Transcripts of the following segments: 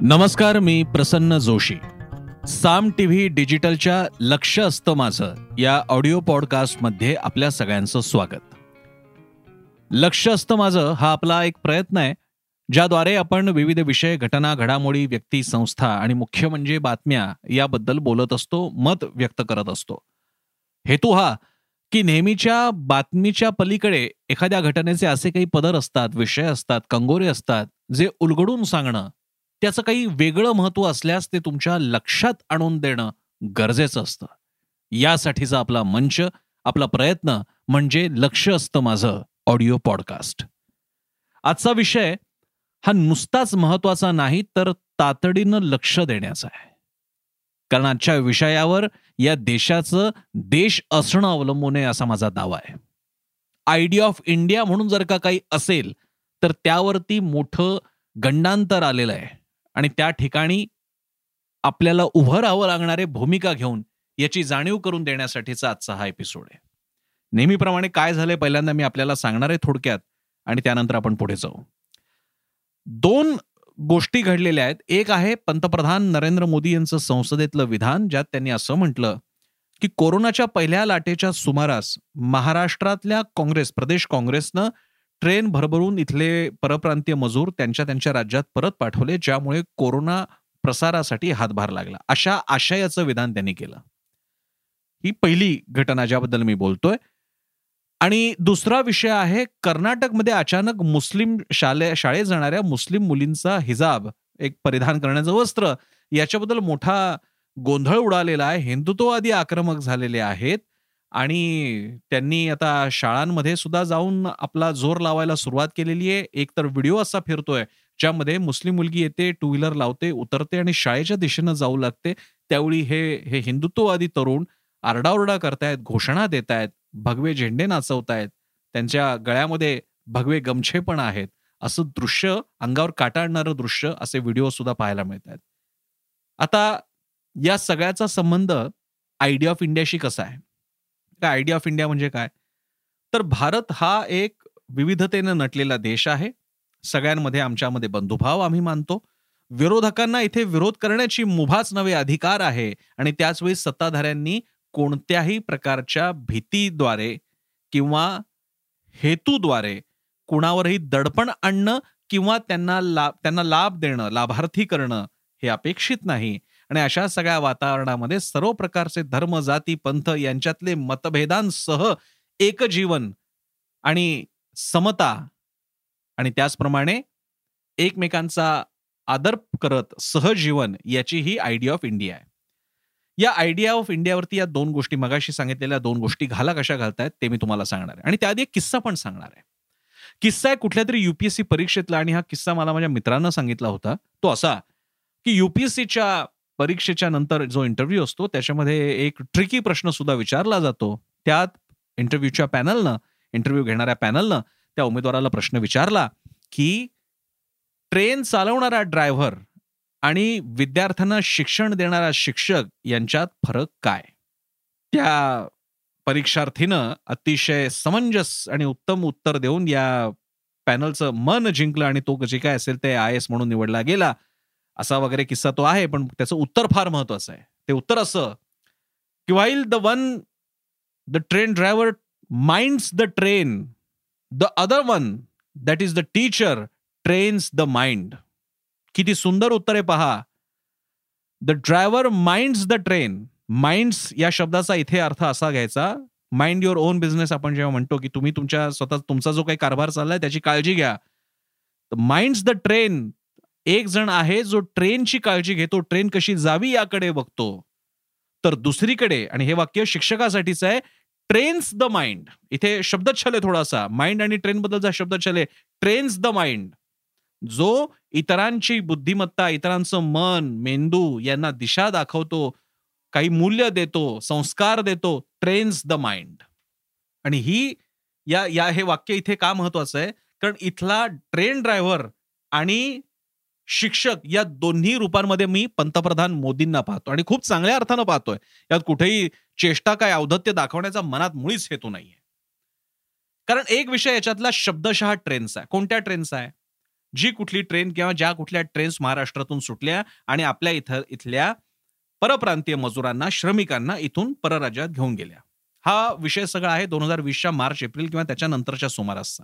नमस्कार मी प्रसन्न जोशी. साम टीव्ही डिजिटलच्या लक्ष असतं माझं या ऑडिओ पॉडकास्टमध्ये आपल्या सगळ्यांचं स्वागत. लक्ष असतं माझं हा आपला एक प्रयत्न आहे ज्याद्वारे आपण विविध विषय घटना घडामोडी व्यक्ती संस्था आणि मुख्य म्हणजे बातम्या याबद्दल बोलत असतो मत व्यक्त करत असतो. हेतू हा की नेहमीच्या बातमीच्या पलीकडे एखाद्या घटनेचे असे काही पदर असतात विषय असतात कंगोरे असतात जे उलगडून सांगणं त्याचं काही वेगळं महत्त्व असल्यास ते तुमच्या लक्षात आणून देणं गरजेचं असतं. यासाठीचा आपला मंच आपला प्रयत्न म्हणजे लक्ष असतं माझं ऑडिओ पॉडकास्ट. आजचा विषय हा नुसताच महत्त्वाचा नाही तर तातडीनं लक्ष देण्याचा आहे. कारण आजच्या विषयावर या देशाचं देश असणं अवलंबून आहे असा माझा दावा आहे. आयडिया ऑफ इंडिया म्हणून जर का काही असेल तर त्यावरती मोठं गंडांतर आलेलं आहे. आणि त्या ठिकाणी आपल्याला उभं राहावं लागणारे भूमिका घेऊन याची जाणीव करून देण्यासाठीचा आजचा हा एपिसोड आहे. नेहमीप्रमाणे काय झालंय पहिल्यांदा मी आपल्याला सांगणार आहे थोडक्यात आणि त्यानंतर आपण पुढे जाऊ. दोन गोष्टी घडलेल्या आहेत. एक आहे पंतप्रधान नरेंद्र मोदी यांचं संसदेतलं विधान ज्यात त्यांनी असं म्हटलं की कोरोनाच्या पहिल्या लाटेच्या सुमारास महाराष्ट्रातल्या काँग्रेस प्रदेश काँग्रेसनं ट्रेन भरभरून इथले परप्रांतीय मजूर त्यांच्या त्यांच्या राज्यात परत पाठवले ज्यामुळे कोरोना प्रसारासाठी हातभार लागला. अशा आशयाचं विधान त्यांनी केलं. ही पहिली घटना ज्याबद्दल मी बोलतोय. आणि दुसरा विषय आहे कर्नाटकमध्ये अचानक मुस्लिम शाले शाळेत जाणाऱ्या मुस्लिम मुलींचा हिजाब एक परिधान करण्याचं वस्त्र याच्याबद्दल मोठा गोंधळ उडालेला आहे. हिंदुत्ववादी आक्रमक झालेले आहेत. आणि त्यांनी आता शाळांमध्ये सुद्धा जाऊन आपला जोर लावायला सुरुवात केलेली आहे. एक तर व्हिडिओ असा फिरतोय ज्यामध्ये मुस्लिम मुलगी येते टू व्हीलर लावते उतरते आणि शाळेच्या दिशेनं जाऊ लागते. त्यावेळी हे हे हिंदुत्ववादी तरुण आरडाओरडा करतायत घोषणा देत आहेत भगवे झेंडे नाचवतायत. त्यांच्या गळ्यामध्ये भगवे गमछे पण आहेत. असं दृश्य अंगावर काटाळणारं दृश्य असे व्हिडिओ सुद्धा पाहायला मिळत आहेत आता या सगळ्याचा संबंध आयडिया ऑफ इंडियाशी कसा आहे? काय आयडिया ऑफ इंडिया म्हणजे काय? तर भारत हा एक विविधतेनं नटलेला देश आहे. सगळ्यांमध्ये आमच्यामध्ये बंधुभाव आम्ही मानतो. विरोधकांना इथे विरोध करण्याची मुभाच नवे अधिकार आहे आणि त्याचवेळी सत्ताधाऱ्यांनी कोणत्याही प्रकारच्या भीतीद्वारे किंवा हेतूद्वारे कुणावरही दडपण आणणं किंवा त्यांना लाभ त्यांना लाभ देणं लाभार्थी करणं हे अपेक्षित नाही. आणि अशा सगळ्या वातावरणामध्ये सर्व प्रकारचे धर्म जाती पंथ यांच्यातले मतभेदांसह एक जीवन आणि समता आणि त्याचप्रमाणे एकमेकांचा आदर करत सहजीवन याची ही आयडिया ऑफ इंडिया आहे. या आयडिया ऑफ इंडियावरती या दोन गोष्टी मगाशी सांगितलेल्या दोन गोष्टी घाला कशा घालतायत ते मी तुम्हाला सांगणार आहे. आणि त्याआधी एक किस्सा पण सांगणार आहे. किस्सा आहे कुठल्या तरी युपीएससी परीक्षेतला आणि हा किस्सा मला माझ्या मित्रानं सांगितला होता. तो असा की युपीएससीच्या परीक्षेच्या नंतर जो इंटरव्ह्यू असतो त्याच्यामध्ये एक ट्रिकी प्रश्न सुद्धा विचारला जातो. त्यात इंटरव्ह्यूच्या पॅनलनं इंटरव्ह्यू घेणाऱ्या पॅनलनं त्या उमेदवाराला प्रश्न विचारला की ट्रेन चालवणारा ड्रायव्हर आणि विद्यार्थ्यांना शिक्षण देणारा शिक्षक यांच्यात फरक काय? त्या परीक्षार्थीनं अतिशय समंजस आणि उत्तम उत्तर देऊन या पॅनलचं मन जिंकलं आणि तो जे काय असेल ते आय एस म्हणून निवडला गेला. असा वगैरे किस्सा तो आहे पण त्याचं उत्तर फार महत्वाचं आहे. ते उत्तर असं की while the one the train driver minds the train the other one that is the teacher trains the mind किती सुंदर उत्तर आहे पहा. The driver minds the train minds या शब्दाचा इथे अर्थ असा घ्यायचा माइंड युअर ओन बिझनेस आपण जेव्हा म्हणतो की तुम्ही तुमच्या स्वतः तुमचा जो काही कारभार चाललाय त्याची काळजी घ्या. माइंड्स द ट्रेन एक जण आहे जो ट्रेनची काळजी घेतो ट्रेन कशी जावी याकडे बघतो. तर दुसरीकडे आणि हे वाक्य शिक्षकासाठीच आहे ट्रेन्स द माइंड इथे शब्दच्छल आहे थोडासा. माइंड आणि ट्रेन बद्दलचा शब्दच्छल आहे ट्रेन्स द माइंड जो इतरांची बुद्धिमत्ता इतरांचं मन मेंदू यांना दिशा दाखवतो काही मूल्य देतो संस्कार देतो ट्रेन्स द माइंड आणि ही या या हे वाक्य इथे का महत्वाचं आहे? कारण इथला ट्रेन ड्रायव्हर आणि शिक्षक या दोन्ही रूपांमध्ये मी पंतप्रधान मोदींना पाहतो आणि खूप चांगल्या अर्थानं पाहतोय. यात कुठेही चेष्टा काय औदत्य दाखवण्याचा मनात मुळीच हेतू नाहीये. कारण एक विषय याच्यातला शब्दशः ट्रेनचा आहे. कोणत्या ट्रेनचा आहे? जी कुठली ट्रेन किंवा ज्या कुठल्या ट्रेन्स महाराष्ट्रातून सुटल्या आणि आपल्या इथं इथल्या परप्रांतीय मजुरांना श्रमिकांना इथून परराज्यात घेऊन गेल्या. हा विषय सगळा आहे दोन हजार वीसच्या मार्च एप्रिल किंवा त्याच्यानंतरच्या सुमारासचा.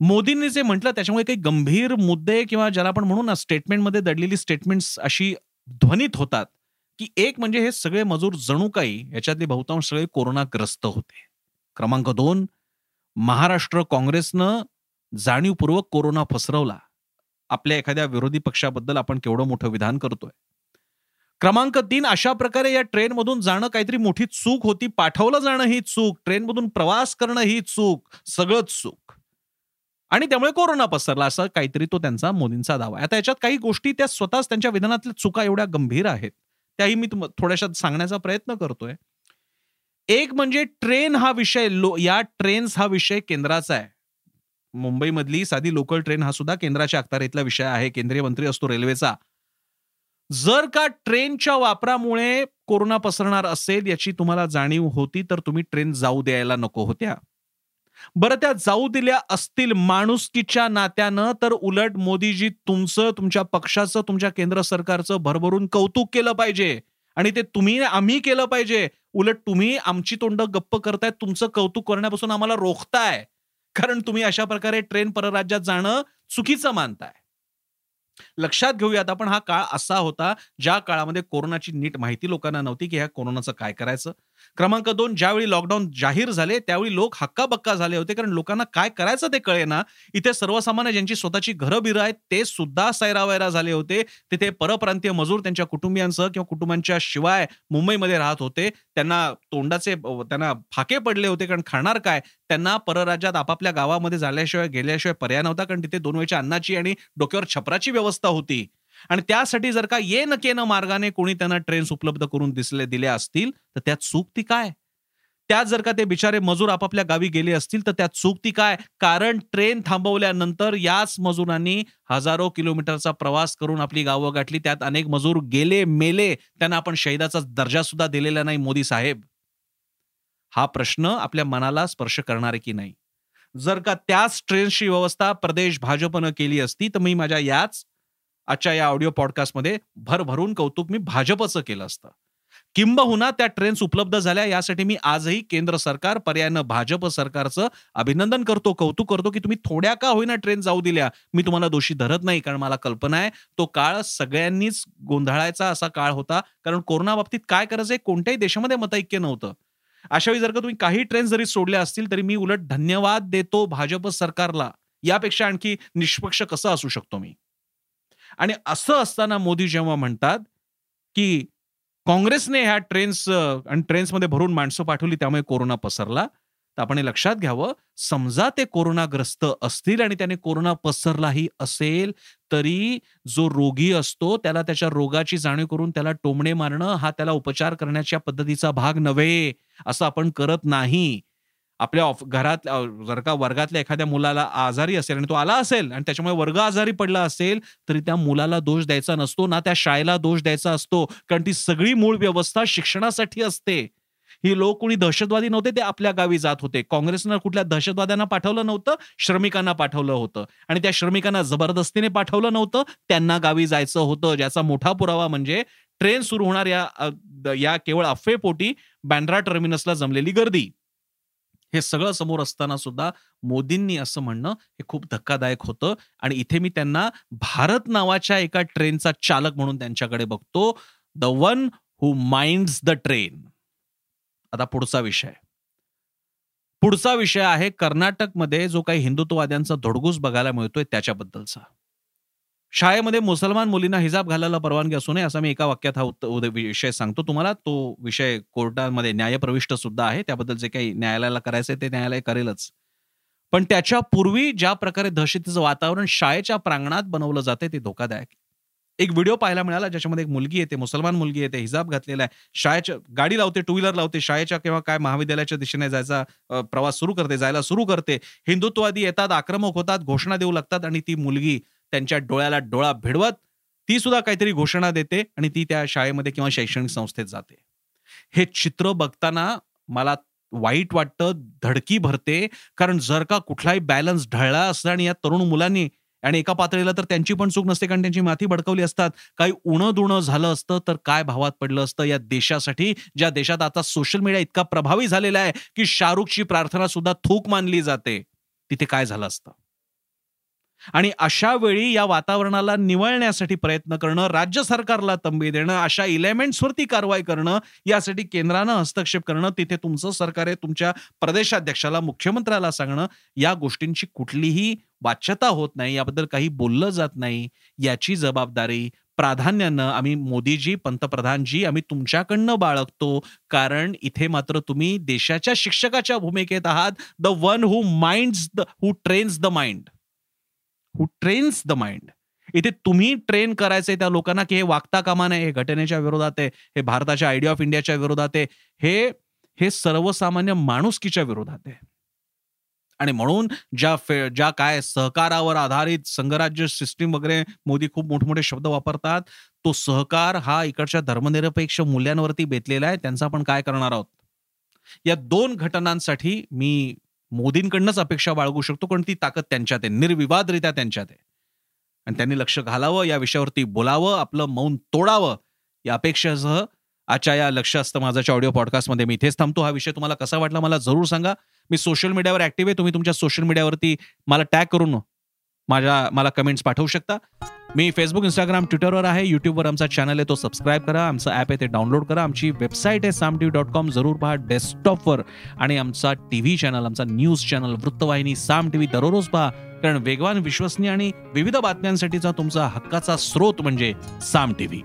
मोदींनी जे म्हटलं त्याच्यामुळे काही गंभीर मुद्दे किंवा ज्याला आपण म्हणू ना स्टेटमेंटमध्ये दडलेली स्टेटमेंट्स अशी ध्वनित होतात की एक म्हणजे हे सगळे मजूर जणू काही याच्यातले बहुतांश सगळे कोरोनाग्रस्त होते. क्रमांक दोन महाराष्ट्र काँग्रेसनं जाणीवपूर्वक कोरोना पसरवला. आपल्या एखाद्या विरोधी पक्षाबद्दल आपण केवढं मोठं विधान करतोय. क्रमांक तीन अशा प्रकारे या ट्रेनमधून जाणं काहीतरी मोठी चूक होती. पाठवलं जाणं ही चूक ट्रेनमधून प्रवास करणं ही चूक सगळंच चूक. आणि त्यामुळे कोरोना पसरला असं काहीतरी तो त्यांचा मोदींचा दावा आता याच्यात काही गोष्टी त्या स्वतःच त्यांच्या विधानातल्या चुका एवढ्या गंभीर आहेत. त्याही मी थोड्याशा सांगण्याचा प्रयत्न करतोय. एक म्हणजे ट्रेन हा विषय लो या ट्रेन्स हा विषय केंद्राचा आहे. मुंबईमधली साधी लोकल ट्रेन हा सुद्धा केंद्राच्या अखत्यारीतला विषय आहे. केंद्रीय मंत्री असतो रेल्वेचा. जर का ट्रेनच्या वापरामुळे कोरोना पसरणार असेल याची तुम्हाला जाणीव होती तर तुम्ही ट्रेन जाऊ द्यायला नको होत्या. बरं त्या जाऊ दिल्या असतील माणुसकीच्या नात्यानं तर उलट मोदीजी तुमचं तुमच्या पक्षाचं तुमच्या केंद्र सरकारचं भरभरून कौतुक केलं पाहिजे. आणि ते तुम्ही आम्ही केलं पाहिजे. उलट तुम्ही आमची तोंड गप्प करताय तुमचं कौतुक करण्यापासून आम्हाला रोखताय. कारण तुम्ही अशा प्रकारे ट्रेन परराज्यात जाणं चुकीचं मानताय. लक्षात घेऊयात आपण हा काळ असा होता ज्या काळामध्ये कोरोनाची नीट माहिती लोकांना नव्हती की ह्या कोरोनाचं काय करायचं. क्रमांक दोन ज्यावेळी लॉकडाऊन जाहीर झाले त्यावेळी लोक हक्काबक्का झाले होते. कारण लोकांना काय करायचं ते कळे ना इथे सर्वसामान्य ज्यांची स्वतःची घरं बिरं आहेत ते सुद्धा सैरावैरा झाले होते. तिथे परप्रांतीय मजूर त्यांच्या कुटुंबियांसह किंवा कुटुंबांच्या शिवाय मुंबईमध्ये राहत होते. त्यांना तोंडाचे त्यांना फाके पडले होते. कारण खाणार काय? त्यांना परराज्यात आपापल्या गावामध्ये झाल्याशिवाय गेल्याशिवाय पर्याय नव्हता. कारण तिथे दोन वेळच्या अन्नाची आणि डोक्यावर छपराची व्यवस्था होती. आणि त्यासाठी जर का ये न केन मार्गाने कोणी त्यांना ट्रेन्स उपलब्ध करून दिसले दिल्या असतील तर त्यात चूक ती काय? त्यात जर का ते बिचारे मजूर आपापल्या गावी गेले असतील तर त्यात चूक ती काय? कारण ट्रेन थांबवल्यानंतर याच मजुरांनी हजारो किलोमीटरचा प्रवास करून आपली गावं गाठली. त्यात अनेक मजूर गेले मेले त्यांना आपण शहीदाचा दर्जा सुद्धा दिलेला नाही मोदी साहेब. हा प्रश्न आपल्या मनाला स्पर्श करणार की नाही? जर का त्याच ट्रेनची व्यवस्था प्रदेश भाजपनं केली असती तर मी माझ्या याच आजच्या या ऑडिओ पॉडकास्टमध्ये भरभरून कौतुक मी भाजपचं केलं असतं. किंबहुना त्या ट्रेन्स उपलब्ध झाल्या यासाठी मी आजही केंद्र सरकार पर्यायानं भाजप सरकारचं अभिनंदन करतो कौतुक करतो की तुम्ही थोड्या का होईना ट्रेन जाऊ दिल्या. मी तुम्हाला दोषी धरत नाही कारण मला कल्पना आहे तो काळ सगळ्यांनीच गोंधळायचा असा काळ होता. कारण कोरोना बाबतीत काय करायचं कोणत्याही देशामध्ये मतैक्य नव्हतं. अशावेळी जर का तुम्ही काही ट्रेन जरी सोडल्या असतील तरी मी उलट धन्यवाद देतो भाजप सरकारला. यापेक्षा आणखी निष्पक्ष कसं असू शकतो मी? आणि असं असताना मोदी जेव्हा म्हणतात की काँग्रेसने ह्या ट्रेन्स आणि ट्रेन्समध्ये भरून माणसं पाठवली त्यामुळे कोरोना पसरला तर आपण हे लक्षात घ्यावं. समजा ते कोरोनाग्रस्त असतील आणि त्याने कोरोना पसरलाही असेल तरी जो रोगी असतो त्याला त्याच्या रोगाची जाणीव करून त्याला टोमणे मारणं हा त्याला उपचार करण्याच्या पद्धतीचा भाग नव्हे असं आपण करत नाही. आपल्या घरात जर का वर्गातल्या एखाद्या मुलाला आजारी असेल आणि तो आला असेल आणि त्याच्यामुळे वर्ग आजारी पडला असेल तरी त्या मुलाला दोष द्यायचा नसतो ना त्या शाळेला दोष द्यायचा असतो कारण ती सगळी मूळ व्यवस्था शिक्षणासाठी असते. ही लोक कोणी दहशतवादी नव्हते ते आपल्या गावी जात होते. काँग्रेसनं कुठल्या दहशतवाद्यांना पाठवलं नव्हतं श्रमिकांना पाठवलं होतं. आणि त्या श्रमिकांना जबरदस्तीने पाठवलं नव्हतं त्यांना गावी जायचं होतं ज्याचा मोठा पुरावा म्हणजे ट्रेन सुरू होणार या या केवळ अफवेपोटी बँड्रा टर्मिनसला जमलेली गर्दी. हे सगळं समोर असताना सुद्धा मोदींनी असं म्हणणं हे खूप धक्कादायक होतं. आणि इथे मी त्यांना भारत नावाच्या एका ट्रेनचा चालक म्हणून त्यांच्याकडे बघतो. The one who minds the train. आता पुढचा विषय. पुढचा विषय आहे कर्नाटकमध्ये जो काही हिंदुत्ववाद्यांचा धोडगूस बघायला मिळतोय त्याच्याबद्दलचा. शाळेमध्ये मुसलमान मुलींना हिजाब घालायला परवानगी असू नये असा मी एका वाक्यात हा विषय सांगतो तुम्हाला. तो विषय कोर्टामध्ये न्यायप्रविष्ट सुद्धा आहे. त्याबद्दल जे काही न्यायालयाला करायचंय ते न्यायालय करेलच. पण त्याच्या पूर्वी ज्या प्रकारे दहशतीचं वातावरण शाळेच्या प्रांगणात बनवलं जाते ते धोकादायक एक व्हिडिओ पाहायला मिळाला ज्याच्यामध्ये एक मुलगी येते मुसलमान मुलगी येते हिजाब घातलेला आहे. शाळेच्या गाडी लावते टू व्हीलर लावते शाळेच्या किंवा काय महाविद्यालयाच्या दिशेने जायचा प्रवास सुरू करते जायला सुरू करते. हिंदुत्ववादी येतात आक्रमक होतात घोषणा देऊ लागतात आणि ती मुलगी त्यांच्या डोळ्याला डोळा भिडवत ती सुद्धा काहीतरी घोषणा देते आणि ती त्या शाळेमध्ये किंवा शैक्षणिक संस्थेत जाते. हे चित्र बघताना मला वाईट वाटतं धडकी भरते कारण जर का कुठलाही बॅलन्स ढळला असला आणि या तरुण मुलांनी आणि एका पातळीला तर त्यांची पण चूक नसते कारण त्यांची माथी भडकवली असतात. काही उणं दुणं झालं असतं तर काय भावात पडलं असतं? या देशासाठी ज्या देशात आता सोशल मीडिया इतका प्रभावी झालेला आहे की शाहरुखची प्रार्थना सुद्धा थूक मानली जाते. तिथे काय झालं असतं? आणि अशा वेळी या वातावरणाला निवळण्यासाठी प्रयत्न करणं राज्य सरकारला तंबी देणं अशा इलेमेंट्सवरती कारवाई करणं यासाठी केंद्रानं हस्तक्षेप करणं तिथे तुमचं सरकार आहे तुमच्या प्रदेशाध्यक्षाला मुख्यमंत्र्याला सांगणं या गोष्टींची कुठलीही वाच्यता होत नाही याबद्दल काही बोललं जात नाही याची जबाबदारी प्राधान्यानं आम्ही मोदीजी पंतप्रधानजी आम्ही तुमच्याकडनं बाळगतो कारण इथे मात्र तुम्ही देशाच्या शिक्षकाच्या भूमिकेत आहात the one who minds the who trains the mind who trains the mind इथे तुम्ही ट्रेन करायचंय त्या लोकांना की हे वागता कामा नये हे घटनेच्या विरोधात आहे हे भारताच्या आयडिया ऑफ इंडियाच्या विरोधात आहे हे हे सर्वसामान्य माणुसकीच्या विरोधात आहे. आणि म्हणून ज्या ज्या काय सहकारावर आधारित संघराज्य सिस्टीम वगैरे मोदी खूप मोठमोठे शब्द वापरतात तो सहकार हा इकडच्या धर्मनिरपेक्ष मूल्यांवरती बेतलेला आहे. त्यांचा आपण काय करणार आहोत? या दोन घटनांसाठी मी मोदींकडनंच अपेक्षा बाळगू शकतो कारण ती ताकद त्यांच्यात आहे. निर्विवादरित्या त्यांच्यात आहे. आणि त्यांनी लक्ष घालावं या विषयावरती बोलावं आपलं मौन तोडावं या अपेक्षेसह आजच्या या लक्ष असतं माझ्याच्या ऑडिओ पॉडकास्टमध्ये मी इथेच थांबतो. हा विषय तुम्हाला कसा वाटला मला जरूर सांगा. मी सोशल मीडियावर ऍक्टिव्ह आहे तुम्ही तुमच्या सोशल मीडियावरती मला टॅग करून माझ्या मला कमेंट्स पाठवू शकता. मी फेसबुक इंस्टाग्राम ट्विटरवर आहे. युट्यूबवर आमचा चॅनल आहे तो सबस्क्राईब करा. आमचं ॲप आहे ते डाउनलोड करा. आमची वेबसाईट आहे साम टी डॉट कॉम जरूर पहा डेस्कटॉपवर आणि आमचा टी व्ही चॅनल आमचा न्यूज चॅनल वृत्तवाहिनी साम टी व्ही दररोज पहा. कारण वेगवान विश्वसनीय आणि विविध बातम्यांसाठीचा तुमचा हक्काचा स्रोत म्हणजे साम टी व्ही